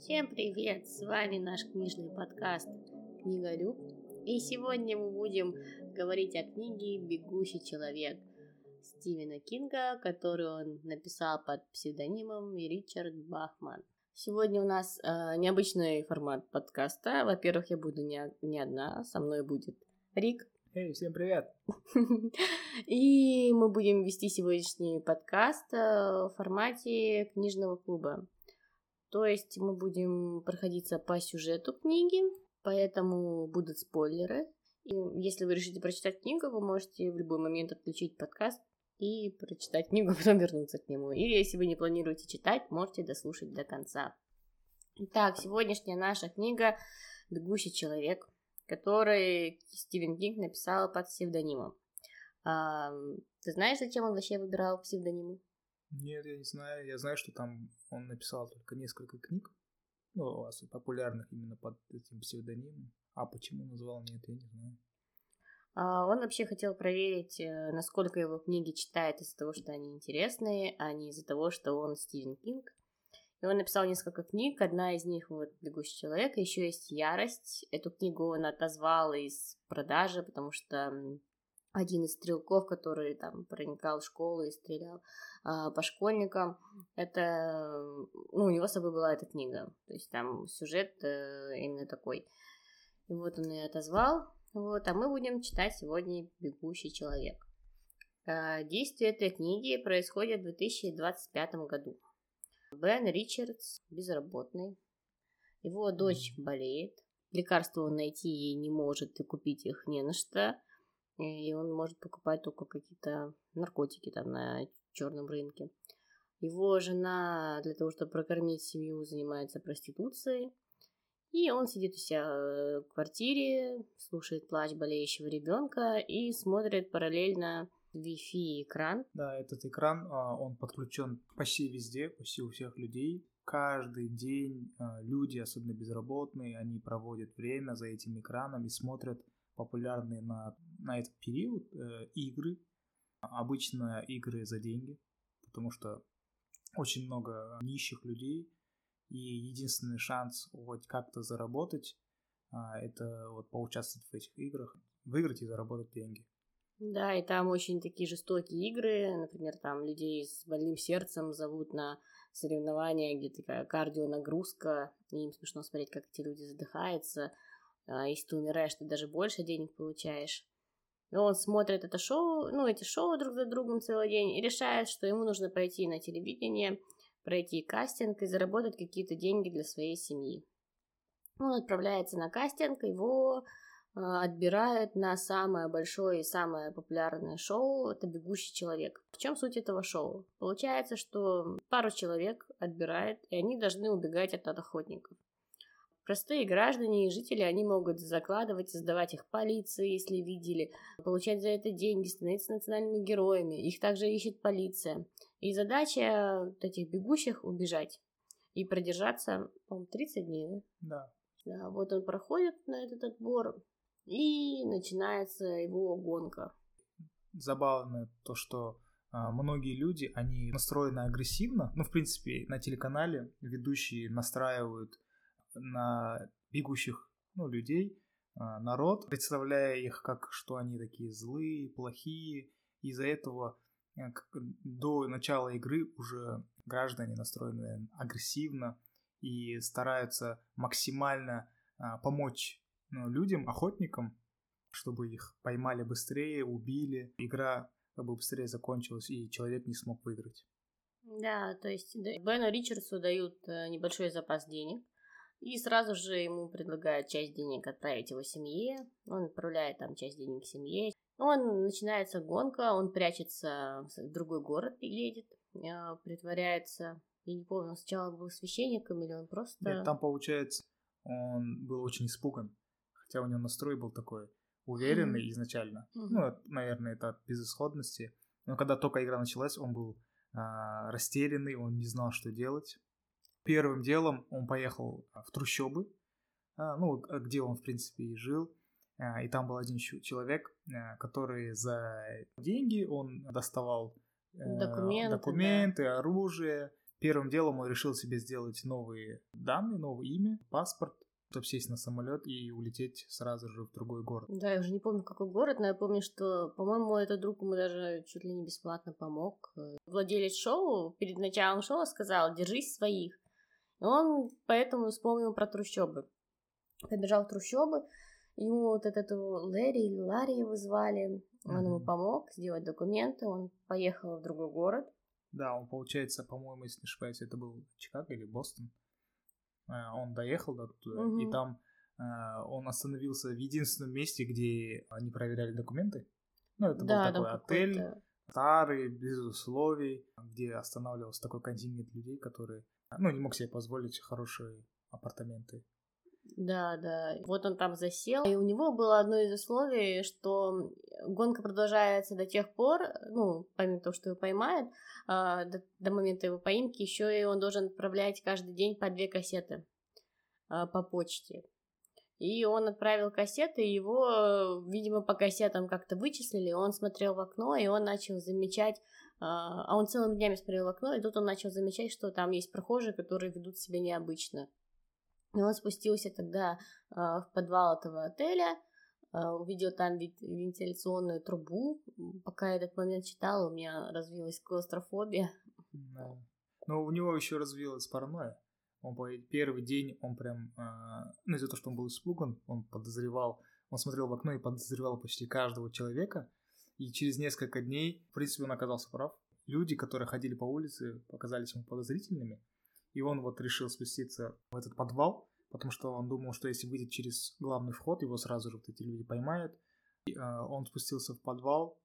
Всем привет! С вами наш книжный подкаст Книголюб. И сегодня мы будем говорить о книге «Бегущий человек» Стивена Кинга, которую он написал под псевдонимом Ричард Бахман. Сегодня у нас э, необычный формат подкаста. Во-первых, я буду не, не одна, со мной будет Рик. Эй, всем привет! И мы будем вести сегодняшний подкаст э, в формате книжного клуба. То есть мы будем проходиться по сюжету книги, поэтому будут спойлеры. И если вы решите прочитать книгу, вы можете в любой момент отключить подкаст и прочитать книгу, потом вернуться к нему. Или если вы не планируете читать, можете дослушать до конца. Итак, сегодняшняя наша книга «Бегущий человек», который Стивен Кинг написал под псевдонимом. А, ты знаешь, зачем он вообще выбирал псевдонимы? Нет, я не знаю. Я знаю, что там он написал только несколько книг, ну, популярных именно под этим псевдонимом. А почему назвал, нет, я не знаю. А, он вообще хотел проверить, э, насколько его книги читают из-за того, что они интересные, а не из-за того, что он Стивен Кинг. И он написал несколько книг, одна из них вот «Бегущий человек», еще есть «Ярость». Эту книгу он отозвал из продажи, потому что один из стрелков, который там проникал в школу и стрелял а, по школьникам, это, ну, у него с собой была эта книга, то есть там сюжет э, именно такой. И вот он и отозвал, вот, а мы будем читать сегодня «Бегущий человек». А, действие этой книги происходит в 2025 году. Бен Ричардс безработный, его дочь болеет, лекарства он найти ей не может и купить их не на что, и он может покупать только какие-то наркотики там на черном рынке. Его жена для того, чтобы прокормить семью, занимается проституцией. И он сидит у себя э, в квартире, слушает плач болеющего ребенка и смотрит параллельно Wi-Fi экран. Да, этот экран, а, он подключен почти везде, почти у всех людей. Каждый день а, люди, особенно безработные, они проводят время за этим экраном и смотрят популярные на, на этот период э, игры. Обычно игры за деньги, потому что очень много нищих людей, и единственный шанс хоть как-то заработать, э, это вот поучаствовать в этих играх, выиграть и заработать деньги. Да, и там очень такие жестокие игры, например, там людей с больным сердцем зовут на соревнования, где такая кардионагрузка, и им смешно смотреть, как эти люди задыхаются, если ты умираешь, ты даже больше денег получаешь. И он смотрит это шоу, ну, эти шоу друг за другом целый день и решает, что ему нужно пойти на телевидение, пройти кастинг и заработать какие-то деньги для своей семьи. Он отправляется на кастинг, его э, отбирают на самое большое и самое популярное шоу «Это бегущий человек». В чем суть этого шоу? Получается, что пару человек отбирает, и они должны убегать от охотников. Простые граждане и жители, они могут закладывать и сдавать их полиции, если видели, получать за это деньги, становиться национальными героями. Их также ищет полиция. И задача этих бегущих убежать и продержаться, по-моему, 30 дней, да? Да. Да, вот он проходит на этот отбор, и начинается его гонка. Забавно то, что а, многие люди, они настроены агрессивно. Ну, в принципе, на телеканале ведущие настраивают на бегущих ну, людей, а, народ, представляя их как, что они такие злые, плохие. Из-за этого э, до начала игры уже граждане настроены агрессивно и стараются максимально а, помочь ну, людям, охотникам, чтобы их поймали быстрее, убили. Игра как бы быстрее закончилась, и человек не смог выиграть. Да, то есть Бену Ричардсу дают э, небольшой запас денег, и сразу же ему предлагают часть денег отправить его семье. Он отправляет там часть денег семье. Он начинается гонка, он прячется в другой город и едет, а, притворяется. Я не помню, он сначала был священником или он просто... Нет, там, получается, он был очень испуган. Хотя у него настрой был такой уверенный mm-hmm. изначально. Mm-hmm. Ну, наверное, это от безысходности. Но когда только игра началась, он был а, растерянный, он не знал, что делать. Первым делом он поехал в трущобы, а, ну, где он, в принципе, и жил. А, и там был один человек, а, который за деньги он доставал документы, документы да. оружие. первым делом он решил себе сделать новые данные, новое имя, паспорт, чтобы сесть на самолет и улететь сразу же в другой город. Да, я уже не помню, какой город, но я помню, что, по-моему, этот друг ему даже чуть ли не бесплатно помог. Владелец шоу перед началом шоу сказал, держись своих. Он поэтому вспомнил про трущобы. Побежал в трущобы, ему вот этот Лэри или Ларри его звали, он ему помог сделать документы, он поехал в другой город. Да, он, получается, по-моему, если не ошибаюсь, это был Чикаго или Бостон. Э, он доехал до туда, угу. и там э, он остановился в единственном месте, где они проверяли документы. Ну, это да, был такой отель, старый, без условий, где останавливался такой контингент людей, которые, ну, не мог себе позволить хорошие апартаменты. Да, да. Вот он там засел. И у него было одно из условий, что гонка продолжается до тех пор, ну, помимо того, что его поймают, э, до, до момента его поимки, еще и он должен отправлять каждый день по две кассеты э, по почте. И он отправил кассеты, его, видимо, по кассетам как-то вычислили. Он смотрел в окно, и он начал замечать, а он целыми днями смотрел в окно, и тут он начал замечать, что там есть прохожие, которые ведут себя необычно. И он спустился тогда э, в подвал этого отеля, э, увидел там вентиляционную трубу. Пока я этот момент читала, у меня развилась клаустрофобия. Да. Но у него еще развилась паранойя. Он первый день, он прям, ну из-за того, что он был испуган, он подозревал, он смотрел в окно и подозревал почти каждого человека. И через несколько дней, в принципе, он оказался прав. Люди, которые ходили по улице, показались ему подозрительными. И он вот решил спуститься в этот подвал, потому что он думал, что если выйдет через главный вход, его сразу же вот эти люди поймают. И, э, он спустился в подвал,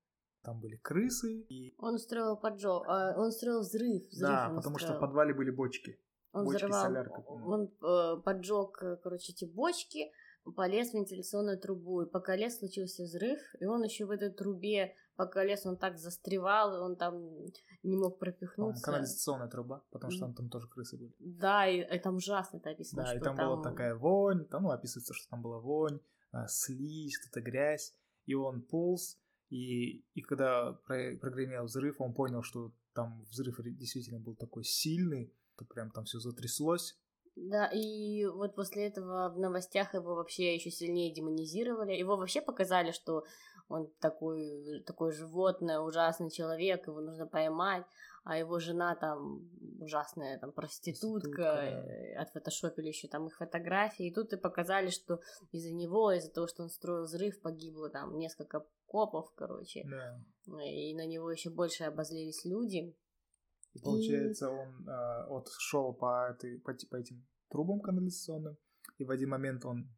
там были крысы. И... Он устроил поджог, э, он устроил взрыв. взрыв да, потому устроил. что в подвале были бочки. Он бочки взорвал, солярка, он э, поджег, э, короче, эти бочки, полез в вентиляционную трубу, и пока лес случился взрыв, и он еще в этой трубе, пока лес, он так застревал, и он там не мог пропихнуться. Канализационная труба, потому что там, там тоже крысы были. Да, и, и там ужасно это описано. Да, и там, там была такая вонь, там, ну, описывается, что там была вонь, а, слизь, что-то грязь, и он полз, и, и когда прогремел взрыв, он понял, что там взрыв действительно был такой сильный, то прям там все затряслось, да, и вот после этого в новостях его вообще еще сильнее демонизировали. Его вообще показали, что он такой, такой животное, ужасный человек, его нужно поймать, а его жена там ужасная там проститутка, проститутка. Э, отфотошопили еще там их фотографии, и тут и показали, что из-за него, из-за того, что он строил взрыв, погибло там несколько копов, короче, да. и на него еще больше обозлились люди. И получается, и... он э, вот шел по, этой, по, по этим трубам канализационным, и в один момент он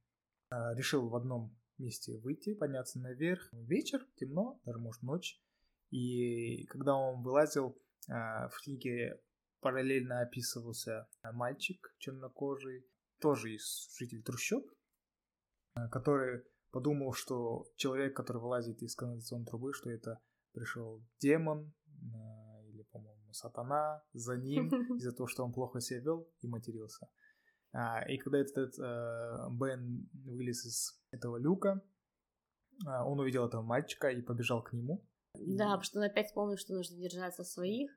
э, решил в одном месте выйти, подняться наверх. Вечер, темно, даже может ночь. И когда он вылазил, э, в книге параллельно описывался мальчик чернокожий, тоже из житель трущоб, э, который подумал, что человек, который вылазит из канализационной трубы, что это пришел демон, сатана за ним из-за того, что он плохо себя вел и матерился. А, и когда этот э, Бен вылез из этого люка, э, он увидел этого мальчика и побежал к нему. Да, потому что он опять вспомнил, что нужно держаться своих.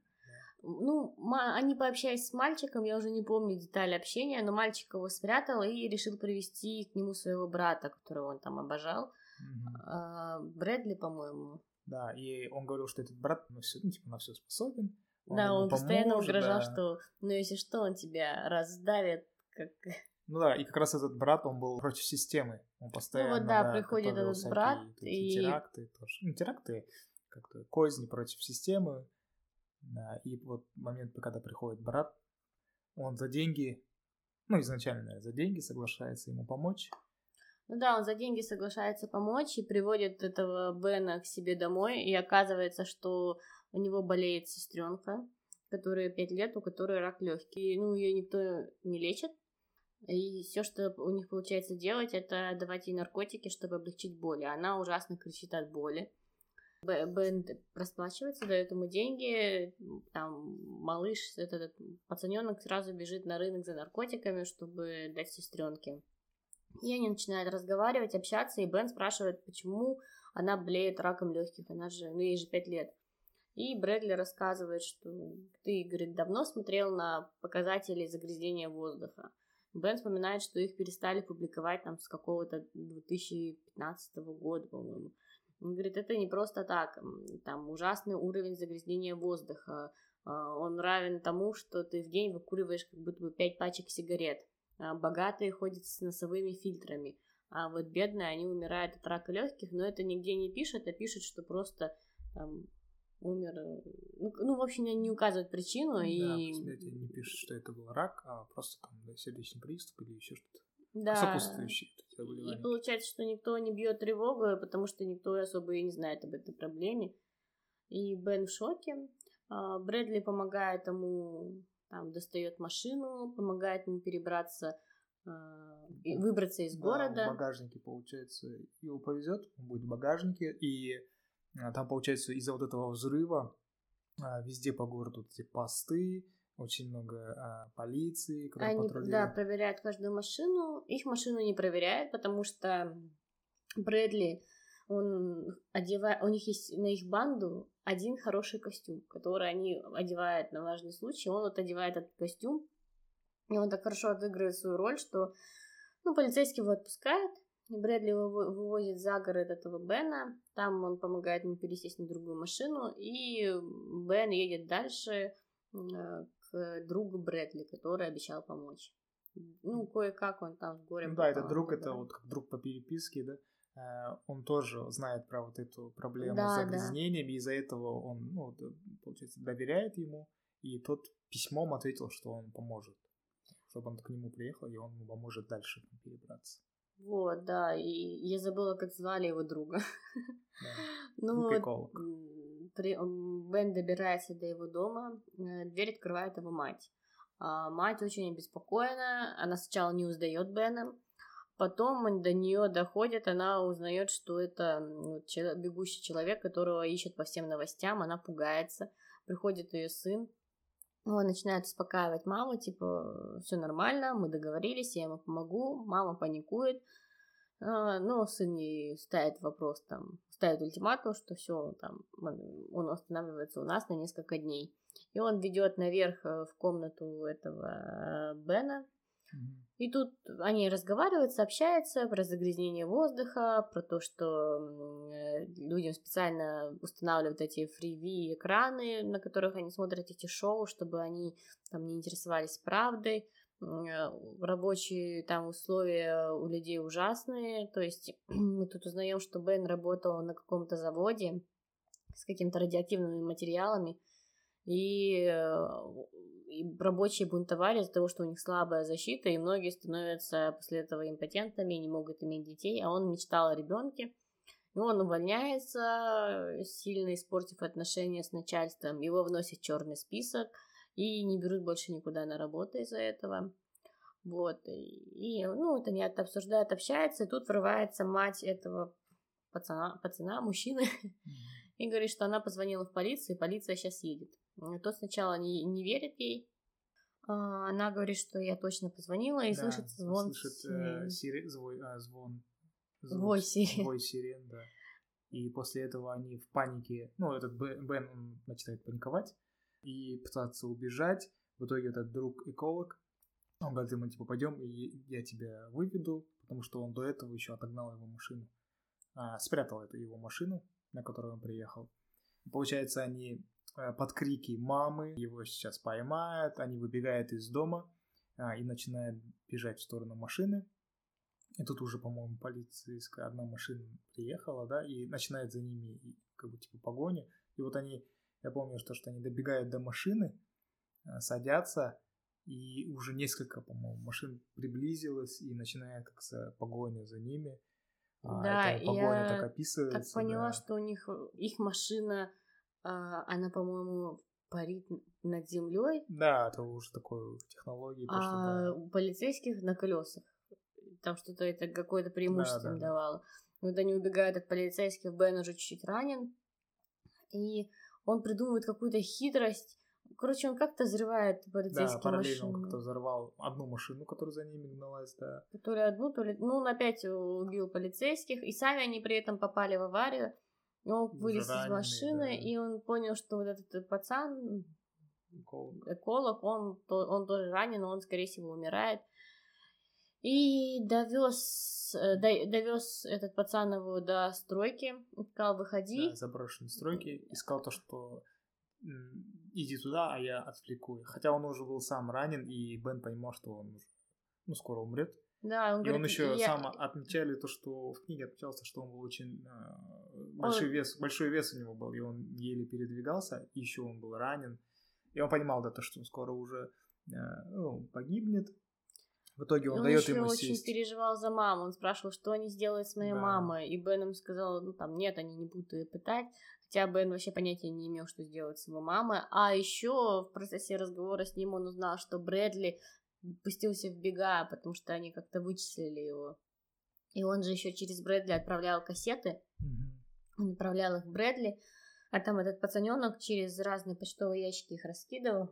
Ну, они пообщались с мальчиком, я уже не помню детали общения, но мальчик его спрятал и решил привести к нему своего брата, которого он там обожал. Mm-hmm. Брэдли, по-моему. Да, и он говорил, что этот брат на все, ну, типа, на все способен. Он да, он поможет, постоянно угрожал, да. что, ну, если что, он тебя раздавит, как... Ну да, и как раз этот брат, он был против системы. Он постоянно, ну вот да, да приходит этот брат и... Теракты тоже. Ну, теракты, как-то козни против системы. Да, и вот момент, когда приходит брат, он за деньги, ну, изначально, наверное, за деньги соглашается ему помочь. Ну да, он за деньги соглашается помочь и приводит этого Бена к себе домой, и оказывается, что у него болеет сестренка, которая 5 лет, у которой рак легкий. Ну, ее никто не лечит. И все, что у них получается делать, это давать ей наркотики, чтобы облегчить боль. Она ужасно кричит от боли. Бен расплачивается, дает ему деньги, там малыш, этот, этот пацаненок сразу бежит на рынок за наркотиками, чтобы дать сестренке. И они начинают разговаривать, общаться, и Бен спрашивает, почему она болеет раком легких, она же, ну ей же пять лет. И Брэдли рассказывает, что ты, говорит, давно смотрел на показатели загрязнения воздуха. Бен вспоминает, что их перестали публиковать там с какого-то 2015 года, по-моему. Он говорит, это не просто так, там ужасный уровень загрязнения воздуха, а, он равен тому, что ты в день выкуриваешь как будто бы 5 пачек сигарет. А, богатые ходят с носовыми фильтрами, а вот бедные, они умирают от рака легких, но это нигде не пишет, а пишет, что просто там, умер. Э, ну, ну, в общем, не указывает причину. Да, и... не пишет, что это был рак, а просто там да, сердечный приступ или еще что-то. Да. Сопутствующие И получается, что никто не бьет тревогу, потому что никто особо и не знает об этой проблеме. И Бен в шоке. А, Брэдли помогает ему, там, достает машину, помогает ему перебраться, а, выбраться из да, города. В багажнике, получается, его повезет, он будет в багажнике, и там, получается, из-за вот этого взрыва везде по городу эти посты, очень много а, полиции, которые Они. Да, проверяют каждую машину. Их машину не проверяют, потому что Брэдли, он одевает, у них есть на их банду один хороший костюм, который они одевают на важный случай. Он вот одевает этот костюм, и он так хорошо отыгрывает свою роль, что ну, полицейский его отпускает, и Брэдли вывозит за город этого Бена, там он помогает ему пересесть на другую машину, и Бен едет дальше э, к другу Брэдли, который обещал помочь. Ну, кое-как он там в горе. Ну, да, этот друг, это вот как друг по переписке, да? Э, он тоже знает про вот эту проблему да, с загрязнениями, да. из-за этого он, ну, получается, доверяет ему, и тот письмом ответил, что он поможет, чтобы он к нему приехал, и он ему поможет дальше перебраться. Вот, да, и я забыла, как звали его друга. Да. ну, вот, при, Бен добирается до его дома, э, дверь открывает его мать. А мать очень обеспокоена, она сначала не узнает Бена, Потом до нее доходит, она узнает, что это ну, бегущий человек, которого ищет по всем новостям, она пугается. Приходит ее сын, он начинает успокаивать маму, типа, все нормально, мы договорились, я ему помогу, мама паникует. Но сын ей ставит вопрос, там, ставит ультиматум, что все, там, он останавливается у нас на несколько дней. И он ведет наверх э, в комнату этого э, Бена, и тут они разговаривают, сообщаются про загрязнение воздуха, про то, что э, людям специально устанавливают эти фриви экраны, на которых они смотрят эти шоу, чтобы они там не интересовались правдой. Э, рабочие там условия у людей ужасные. То есть мы тут узнаем, что Бен работал на каком-то заводе с какими-то радиоактивными материалами, и э, рабочие бунтовали из-за того, что у них слабая защита, и многие становятся после этого импотентами, не могут иметь детей, а он мечтал о ребенке. И он увольняется, сильно испортив отношения с начальством, его вносят в черный список и не берут больше никуда на работу из-за этого. Вот, и, ну, это обсуждают, общаются, и тут врывается мать этого пацана, пацана мужчины, и говорит, что она позвонила в полицию, и полиция сейчас едет. Тот сначала не, не верит ей. А, она говорит, что я точно позвонила и да, слышит звон. Слышит э, сири... звой, а, звон. Звук, вой сирен. Вой сирен, да. И после этого они в панике, ну, этот Бен, он начинает паниковать и пытаться убежать. В итоге этот друг-эколог, он говорит ему, типа, пойдем, и я тебя выведу, потому что он до этого еще отогнал его машину. А, спрятал эту его машину, на которую он приехал. Получается, они под крики мамы, его сейчас поймают, они выбегают из дома а, и начинают бежать в сторону машины. И тут уже, по-моему, полицейская одна машина приехала, да, и начинает за ними как бы типа погоня. И вот они, я помню, что, что они добегают до машины, э, садятся, и уже несколько, по-моему, машин приблизилось и начинает как погоня за ними. А, да, погоня я так описывается. Так поняла, да. что у них их машина она, по-моему, парит над землей. Да, это уже такое технологии. А что, да. у полицейских на колесах. Там что-то это какое-то преимущество да, им да, давало. Да. Вот они убегают от полицейских, Бен уже чуть-чуть ранен. И он придумывает какую-то хитрость. Короче, он как-то взрывает полицейские да, параллельно машины. он как-то взорвал одну машину, которая за ними гналась, да. То ли одну, то ли... Ну, он опять убил полицейских, и сами они при этом попали в аварию. И он вылез из машины, да. и он понял, что вот этот пацан, эколог, эколог он, он тоже ранен, он, скорее всего, умирает. И довез, э, довез этот пацан его до стройки, сказал, выходи. Да, заброшенной стройки, и сказал то, что иди туда, а я отвлеку. Хотя он уже был сам ранен, и Бен понимал, что он уже ну, скоро умрет. Да, он и говорит, он еще я... сам отмечали то, что в книге отмечался, что он был очень э, большой он... вес, большой вес у него был, и он еле передвигался, и еще он был ранен. И он понимал, да, то, что он скоро уже э, ну, погибнет. В итоге он, он дает ему сесть. Он очень переживал за маму. Он спрашивал, что они сделают с моей да. мамой. И Бен ему сказал, ну там нет, они не будут ее пытать. Хотя Бен вообще понятия не имел, что сделать с его мамой. А еще в процессе разговора с ним он узнал, что Брэдли пустился в бега, потому что они как-то вычислили его. И он же еще через Брэдли отправлял кассеты. Mm-hmm. Он отправлял их в Брэдли. А там этот пацаненок через разные почтовые ящики их раскидывал.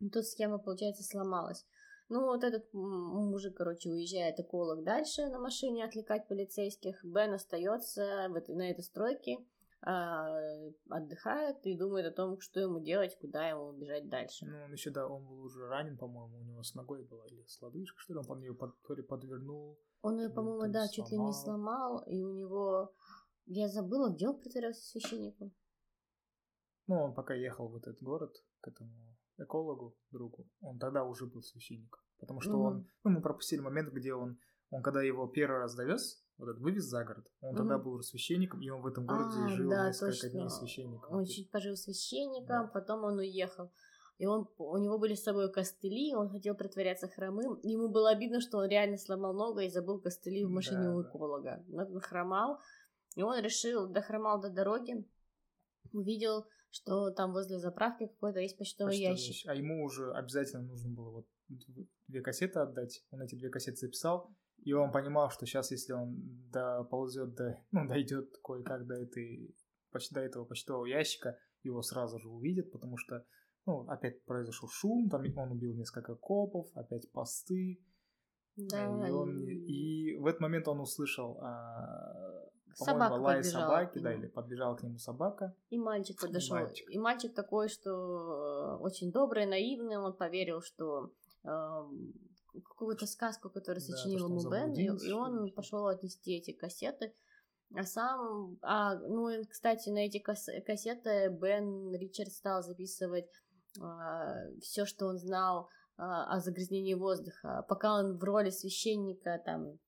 И тут схема, получается, сломалась. Ну, вот этот мужик, короче, уезжает эколог дальше на машине отвлекать полицейских. Бен остается в этой, на этой стройке, отдыхает и думает о том, что ему делать, куда ему бежать дальше. Ну, он еще, да, он был уже ранен, по-моему, у него с ногой была или с лодыжкой, что ли, он ее под, то ли подвернул. Он ее, по-моему, да, сломал. чуть ли не сломал, и у него... Я забыла, где он притворялся священником. Ну, он пока ехал в этот город, к этому экологу, другу, он тогда уже был священником. Потому что mm-hmm. он, ну, мы пропустили момент, где он, он когда его первый раз довез, вот этот вывез за город, он mm-hmm. тогда был священником, и он в этом городе а, жил да, несколько точно. дней священником. Он чуть пожил священником, да. потом он уехал. И он, у него были с собой костыли, он хотел притворяться хромым. Ему было обидно, что он реально сломал ногу и забыл костыли в машине да, у эколога. Он хромал, и он решил, дохромал до дороги, увидел что там возле заправки какой-то есть почтовый, почтовый ящик. ящик. А ему уже обязательно нужно было вот две кассеты отдать. Он эти две кассеты записал, и он понимал, что сейчас, если он доползет до, ну, дойдет кое-как до этой до этого почтового ящика, его сразу же увидят, потому что, ну, опять произошел шум, там он убил несколько копов, опять посты. Да. И, он, и в этот момент он услышал а, Собака лай собаки, да, или подбежала к нему собака. И мальчик подошел. И мальчик, и мальчик такой, что э, очень добрый, наивный, он поверил, что э, какую-то сказку, которую сочинил да, ему Бен, и, и он пошел отнести эти кассеты. А сам, а, ну, кстати, на эти кассеты Бен Ричард стал записывать э, все, что он знал э, о загрязнении воздуха. Пока он в роли священника там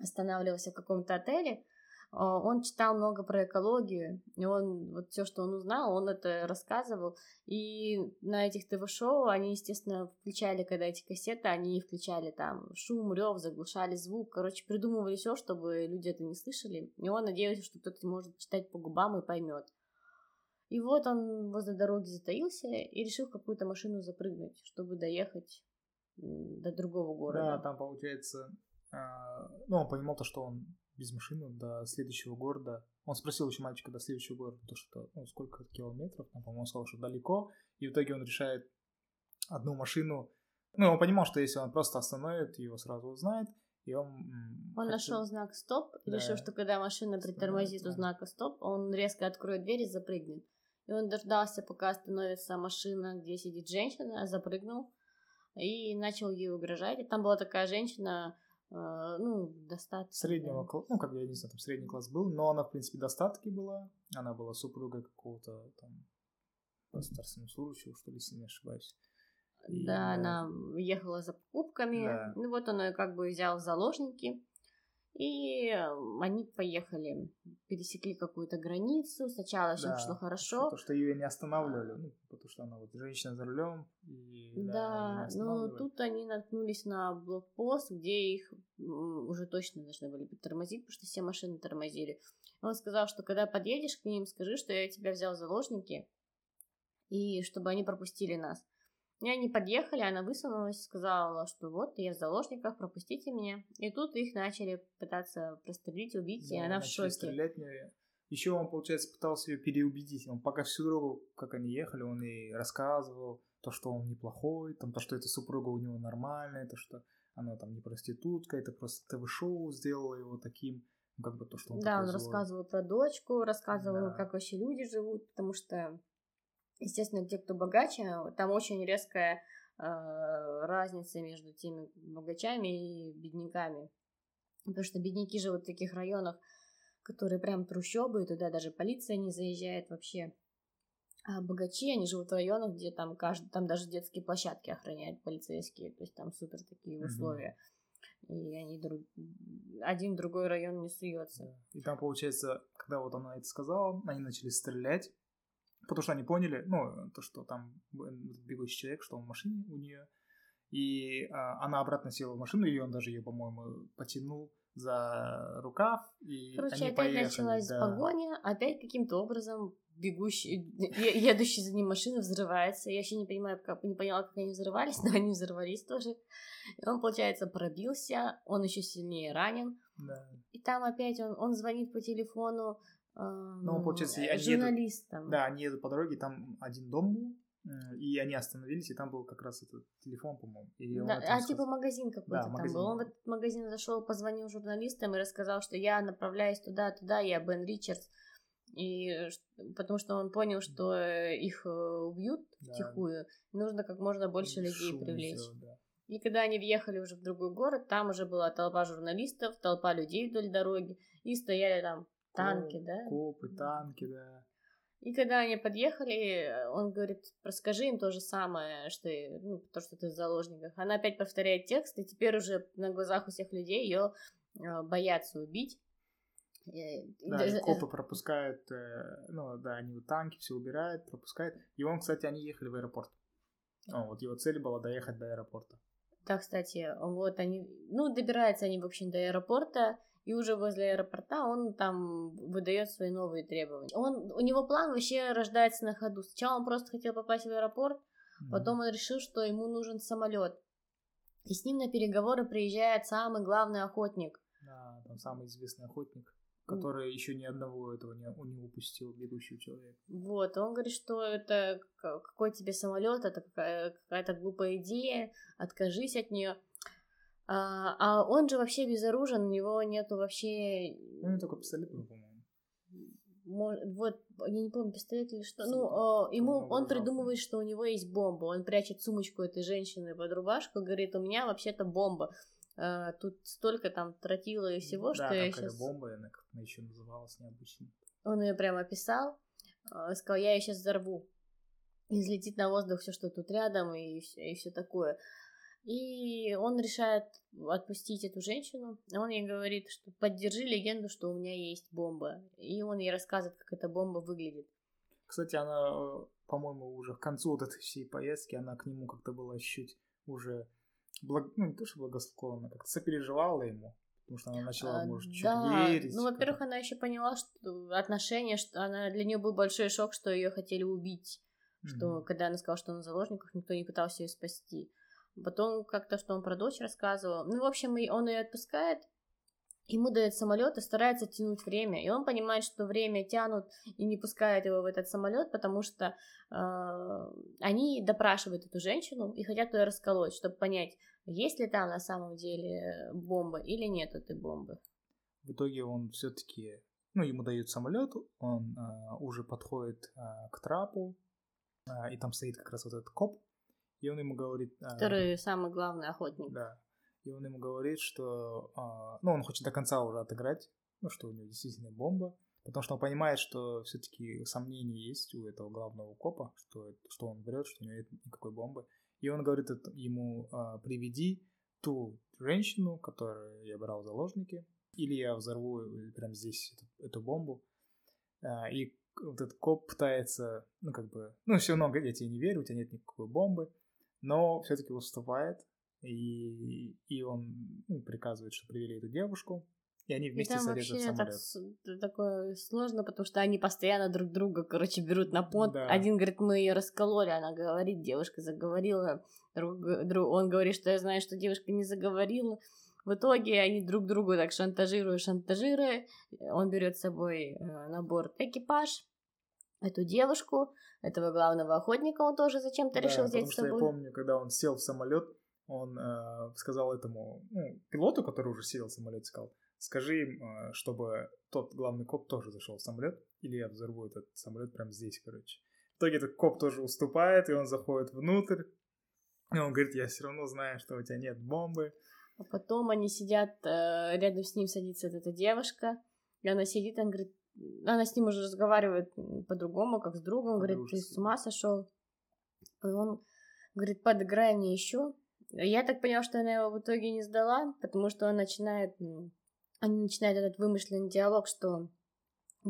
останавливался в каком-то отеле, а, он читал много про экологию, и он вот все, что он узнал, он это рассказывал. И на этих ТВ-шоу они, естественно, включали, когда эти кассеты, они включали там шум, рев, заглушали звук. Короче, придумывали все, чтобы люди это не слышали. И он надеялся, что кто-то может читать по губам и поймет. И вот он возле дороги затаился и решил в какую-то машину запрыгнуть, чтобы доехать до другого города. Да, там получается, а, ну, он понимал то, что он без машины до следующего города. Он спросил еще мальчика до следующего города, то что, ну, сколько километров, он, по-моему, сказал, что далеко, и в итоге он решает одну машину, ну, он понимал, что если он просто остановит, его сразу узнает, и он... Он хотел... нашел знак стоп и да. решил, что когда машина притормозит у знака стоп, он резко откроет дверь и запрыгнет. И он дождался, пока остановится машина, где сидит женщина, запрыгнул и начал ей угрожать. И там была такая женщина, ну, достаточно. Среднего класса, ну, как бы, я не знаю, там средний класс был, но она, в принципе, достатки была. Она была супругой какого-то там государственного служащего, что ли, если не ошибаюсь. И, да, она ехала за покупками. Да. Ну, вот он ее как бы взял в заложники. И они поехали, пересекли какую-то границу. Сначала все да, шло хорошо. Потому что ее не останавливали, ну, потому что она вот женщина за рулем. И, да, да но тут они наткнулись на блокпост, где их уже точно должны были тормозить, потому что все машины тормозили. Он сказал, что когда подъедешь к ним, скажи, что я тебя взял в заложники, и чтобы они пропустили нас. И они подъехали, она высунулась, сказала, что вот, я в заложниках, пропустите меня. И тут их начали пытаться прострелить, убить, да, и она в шоке. Стрелять. Еще он, получается, пытался ее переубедить. Он пока всю дорогу, как они ехали, он ей рассказывал то, что он неплохой, там, то, что эта супруга у него нормальная, то, что она там не проститутка, это просто ТВ-шоу сделала его таким. Ну, как бы то, что он Да, он злой. рассказывал про дочку, рассказывал, Да. как вообще люди живут, потому что, естественно, те, кто богаче, там очень резкая э, разница между теми богачами и бедняками. Потому что бедняки живут в таких районах, которые прям трущобы, и туда даже полиция не заезжает вообще. А богачи, они живут в районах, где там каждый, там даже детские площадки охраняют полицейские, то есть там супер такие условия. И они друг... один другой район не суется. И там, получается, когда вот она это сказала, они начали стрелять, потому что они поняли, ну, то, что там бегущий человек, что он в машине у нее, и а, она обратно села в машину, и он даже ее, по-моему, потянул за рукав, и Короче, они опять поехали. началась да. погоня, опять каким-то образом бегущий, едущий за ним машина взрывается. Я вообще не понимаю, как, не поняла, как они взрывались, но они взорвались тоже. И он, получается, пробился, он еще сильнее ранен. Да. И там опять он, он звонит по телефону Ну, эм, получается, они едут- журналистам. Да, они едут по дороге, там один дом был, и они остановились, и там был как раз этот телефон, по-моему. И он Да, а рассказал. типа магазин какой-то Да, там магазин. был. Он в этот магазин зашел, позвонил журналистам и рассказал, что я направляюсь туда-туда, я Бен Ричардс. И потому что он понял, что э, их э, убьют Да. втихую, нужно как можно больше людей Шум привлечь. всё, да. И когда они въехали уже в другой город, там уже была толпа журналистов, толпа людей вдоль дороги, и стояли там танки, да? Копы, танки, да. И когда они подъехали, он говорит, расскажи им то же самое, что и, ну, то, что ты в заложниках. Она опять повторяет текст, и теперь уже на глазах у всех людей ее боятся убить. Да, и копы пропускают, э, ну да, они танки все убирают, пропускают. И он, кстати, они ехали в аэропорт. Ну, вот его цель была доехать до аэропорта. Да, кстати, вот они, ну, добираются они, в общем, до аэропорта, и уже возле аэропорта он там выдает свои новые требования. Он, у него план вообще рождается на ходу. Сначала он просто хотел попасть в аэропорт, Потом он решил, что ему нужен самолет. И с ним на переговоры приезжает самый главный охотник. Да, там самый известный охотник, который еще ни одного этого не, не упустил, бегущий человек. Вот, он говорит, что это какой тебе самолет, это какая- какая-то глупая идея, откажись от нее. А, а он же вообще безоружен, у него нету вообще... Ну, только пистолет по-моему. Вот, я не помню, пистолет или что. Ну, а, ему, он придумывает, что у него есть бомба. Он прячет сумочку этой женщины под рубашку, говорит, у меня вообще-то бомба. А, тут столько там тротила и всего, да, что я сейчас... бомба, она как-то еще называлась необычно. Он ее прямо описал, а, сказал, я ее сейчас взорву. И взлетит на воздух все, что тут рядом, и все, такое. И он решает отпустить эту женщину. Он ей говорит, что поддержи легенду, что у меня есть бомба. И он ей рассказывает, как эта бомба выглядит. Кстати, она, э, по-моему, уже к концу вот этой всей поездки, она к нему как-то была чуть уже, благ... ну, не то, что благосклонна, как-то сопереживала ему. Потому что она начала, А, может, чуть да, верить. ну, во-первых, она еще поняла, что отношения, что она для нее был большой шок, что ее хотели убить. что Мгм. когда она сказала, что она в заложниках, никто не пытался ее спасти. Потом как-то, что он про дочь рассказывал. Ну, в общем, и он ее отпускает, ему дает самолет и старается тянуть время. И он понимает, что время тянут и не пускают его в этот самолет, потому что э, они допрашивают эту женщину и хотят ее расколоть, чтобы понять, есть ли там на самом деле бомба или нет этой бомбы. В итоге он все-таки, ну, ему дают самолет, он а, уже подходит а, к трапу, а, и там стоит как раз вот этот коп, и он ему говорит... а, Который самый главный охотник. Да. И он ему говорит, что... а, ну, он хочет до конца уже отыграть, ну, что у него действительно бомба, потому что он понимает, что все-таки сомнения есть у этого главного копа, что, что он врет, что у него нет никакой бомбы. И он говорит ему, а, приведи ту женщину, которую я брал в заложники, или я взорву прямо здесь эту, эту бомбу. А, и вот этот коп пытается, ну, как бы, ну, все равно я тебе не верю, у тебя нет никакой бомбы, но все-таки уступает, и, и он ну, приказывает, что привели эту девушку, и они И вместе там садятся в вообще так, самолет. с- такое сложно, потому что они постоянно друг друга, короче, берут на понт. Да. Один говорит, мы ее раскололи, она говорит, девушка заговорила. Друг, друг- он говорит, что я знаю, что девушка не заговорила. В итоге они друг другу так шантажируя, шантажируя. Он берет с собой э, на борт экипаж, эту девушку, этого главного охотника он тоже зачем-то Да, решил взять потому с что я собой. помню, когда он сел в самолет, он э, сказал этому ну, пилоту, который уже сидел в самолете, сказал, скажи им, э, чтобы тот главный коп тоже зашел в самолет, или я взорву этот самолет прямо здесь, короче. В итоге этот коп тоже уступает, и он заходит внутрь, и он говорит, я все равно знаю, что у тебя нет бомбы. А потом они сидят, э, рядом с ним садится эта девушка, и она сидит, он говорит, она с ним уже разговаривает по-другому, как с другом, говорит, ты с ума сошел. И он говорит, подыграй мне еще. Я так поняла, что она его в итоге не сдала, потому что он начинает, они начинают этот вымышленный диалог, что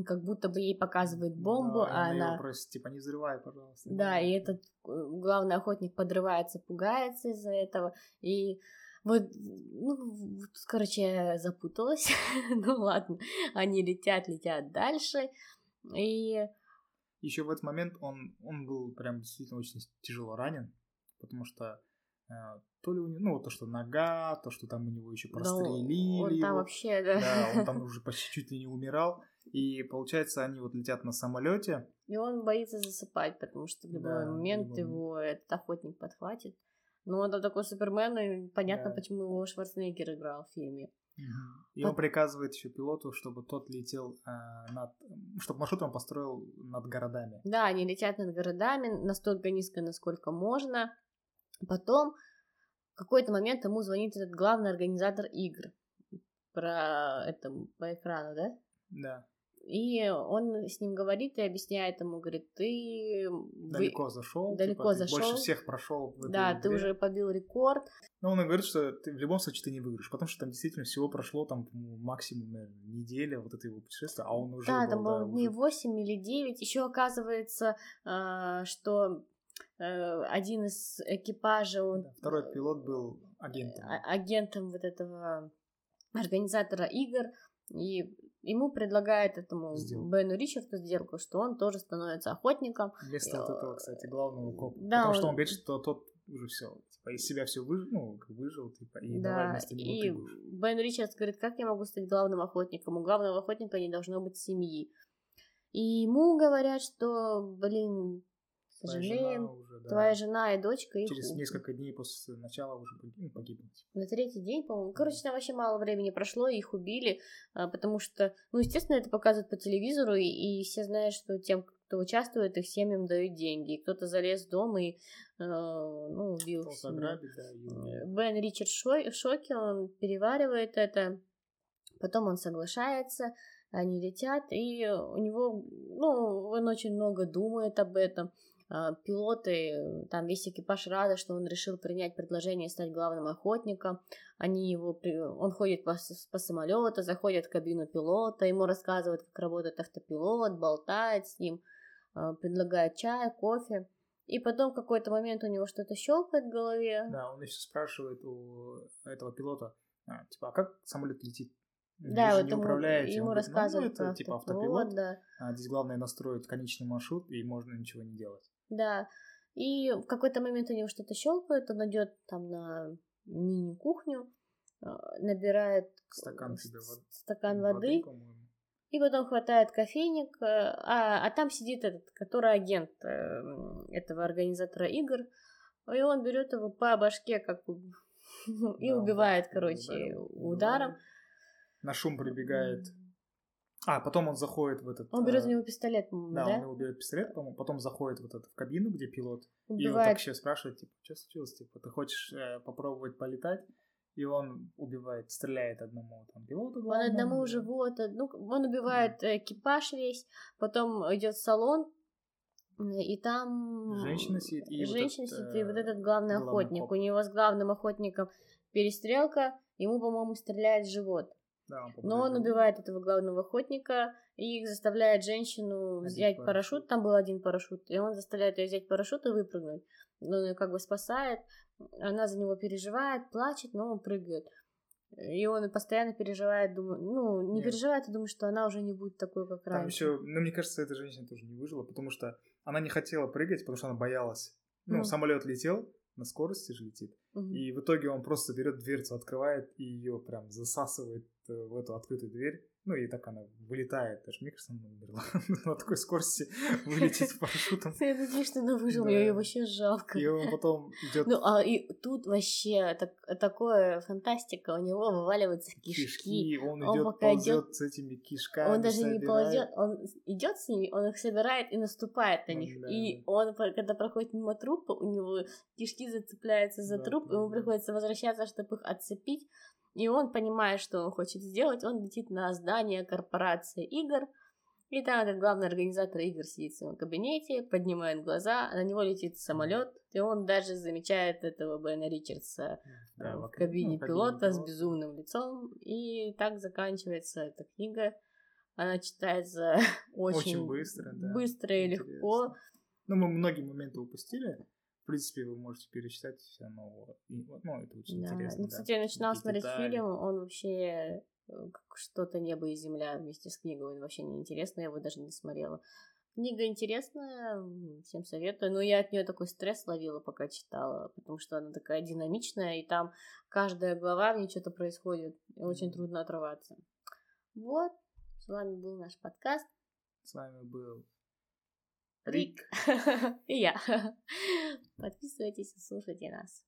как будто бы ей показывает бомбу, да, а она... она... просит, типа, не взрывай, пожалуйста. Да, и этот э, главный охотник подрывается, пугается из-за этого, и вот, ну, короче, я запуталась. ну ладно, они летят, летят дальше. И... Еще в этот момент он, он был прям действительно очень тяжело ранен, потому что э, то ли у него, ну, то, что нога, то, что там у него еще прострелили. Да, он там его. вообще, да. Да, он там уже почти чуть ли не умирал. И получается, они вот летят на самолете. И он боится засыпать, потому что в любой Да, момент его этот охотник подхватит. Ну, это такой Супермен, и понятно, Да. почему его Шварценеггер играл в фильме. И он приказывает еще пилоту, чтобы тот летел э, над... Чтобы маршрут он построил над городами. Да, они летят над городами настолько низко, насколько можно. Потом в какой-то момент ему звонит этот главный организатор игр про это по экрану, да? Да. И он с ним говорит и объясняет ему, говорит, ты вы- Далеко зашел. далеко типа, ты зашел. Больше всех прошел Да, ты игре. уже побил рекорд. Но он говорит, что ты в любом случае ты не выиграешь, потому что там действительно всего прошло там максимум, наверное, неделя вот это его путешествие, а он уже да, был, там было да, дней уже- 8 или 9. Еще оказывается, а, что э, один из экипажа, он Второй пилот был агентом. а- агентом вот этого организатора игр, и ему предлагает этому Сделку. Бену Ричарду сделку, что он тоже становится охотником. Вместо вот этого, кстати, главного копа. Да, Потому что он- он говорит, что тот уже все, типа, из себя все выжил, ну, выжил, типа, и давай да, вместо него и. Бен Ричардс говорит, как я могу стать главным охотником? У главного охотника не должно быть семьи. И ему говорят, что, блин, Твоя сожалеем, жена уже, да, твоя жена и дочка их через несколько дней после начала уже ну, погибнут. на третий день, по-моему. Короче, там вообще мало времени прошло, и их убили, а, потому что, ну, естественно, это показывают по телевизору, и, и все знают, что тем, кто участвует, их семьям дают деньги. И кто-то залез в дом и, э, ну, убил ограбить, да, и убил. Бен Ричард шо- в шоке, он переваривает это, потом он соглашается, они летят, и у него, ну, он очень много думает об этом. А, Пилоты, э, там весь экипаж рада, что он решил принять предложение стать главным охотником. Они его, он ходит по, по самолету, заходит в кабину пилота, ему рассказывают, как работает автопилот, болтает с ним, а, предлагает чай, кофе. И потом в какой-то момент у него что-то щелкает в голове. Да, он еще спрашивает у этого пилота, а, типа, а как самолет летит? Вы Да, вот ему, управляете. ему говорит, рассказывают Ну, это типа автопилот, автопилот. да. А здесь главное настроить конечный маршрут, и можно ничего не делать. Да. И в какой-то момент у него что-то щелкает, он идет там на мини-кухню, а, набирает Стакан с- себе вод- стакан воды, по-моему. и потом хватает кофейник, э, а, а там сидит этот, который агент э, этого организатора игр, и он берет его по башке, как и Да, убивает, он короче, ударил, ударом. На шум прибегает. А, потом он заходит в этот... Он берет э, у него пистолет, по-моему, Да, да? он его берет пистолет, по-моему, потом заходит вот этот в кабину, где пилот, и он Убивает так еще спрашивает, типа, что случилось, типа, ты хочешь э, попробовать полетать? И он убивает, стреляет одному там пилоту Он главному. одному живот, ну, он убивает э, экипаж весь, потом идет в салон, э, и там Женщина сидит, и вот женщина этот, сидит, и вот э, этот главный главный охотник. коп. У него с главным охотником перестрелка, ему, по-моему, стреляет в живот. Да, он Но он убивает этого главного охотника и заставляет женщину взять парашют. парашют. Там был один парашют, и он заставляет ее взять парашют и выпрыгнуть. Он ее как бы спасает. Она за него переживает, плачет, но он прыгает. И он постоянно переживает, думаю, ну, не Нет. переживает, и думает, что она уже не будет такой, как Там раньше. еще, ну, мне кажется, эта женщина тоже не выжила, потому что она не хотела прыгать, потому что она боялась. Ну, Ну. самолет летел, на скорости же летит. И в итоге он просто берет дверцу, открывает и ее прям засасывает в эту открытую дверь. Ну и так она вылетает. Даже мне кажется, она умерла. На такой скорости вылетит с парашютом. Я надеюсь, что она выжила, ее вообще жалко. И он потом идет. Ну, а и тут вообще так, такое фантастика. У него вываливаются кишки. кишки. Он, он идет, пока идет с этими кишками. Он даже собирает. не ползет, он идет с ними, он их собирает и наступает на них. Да. И он, когда проходит мимо трупа, у него кишки зацепляются за да, труп, да, ему приходится возвращаться, чтобы их отцепить. И он, понимает, что он хочет сделать, он летит на здание корпорации игр, и там этот главный организатор игр сидит в своем кабинете, поднимает глаза, на него летит самолет, и он даже замечает этого Бена Ричардса да, в кабине ну, пилота кабине с безумным лицом. И так заканчивается эта книга. Она читается очень, очень быстро, да. быстро и легко. Ну, мы многие моменты упустили принципе, вы можете перечитать все равно. Ну, это очень да. интересно. Ну, кстати, да. я начинала и смотреть детали. фильм, он вообще э, как что-то небо и земля вместе с книгой, он вообще неинтересно, я его даже не смотрела. Книга интересная, всем советую, но я от нее такой стресс ловила, пока читала, потому что она такая динамичная, и там каждая глава, в ней что-то происходит, и очень трудно отрываться. Вот, с вами был наш подкаст. С вами был Рик. И я. Подписывайтесь и слушайте нас.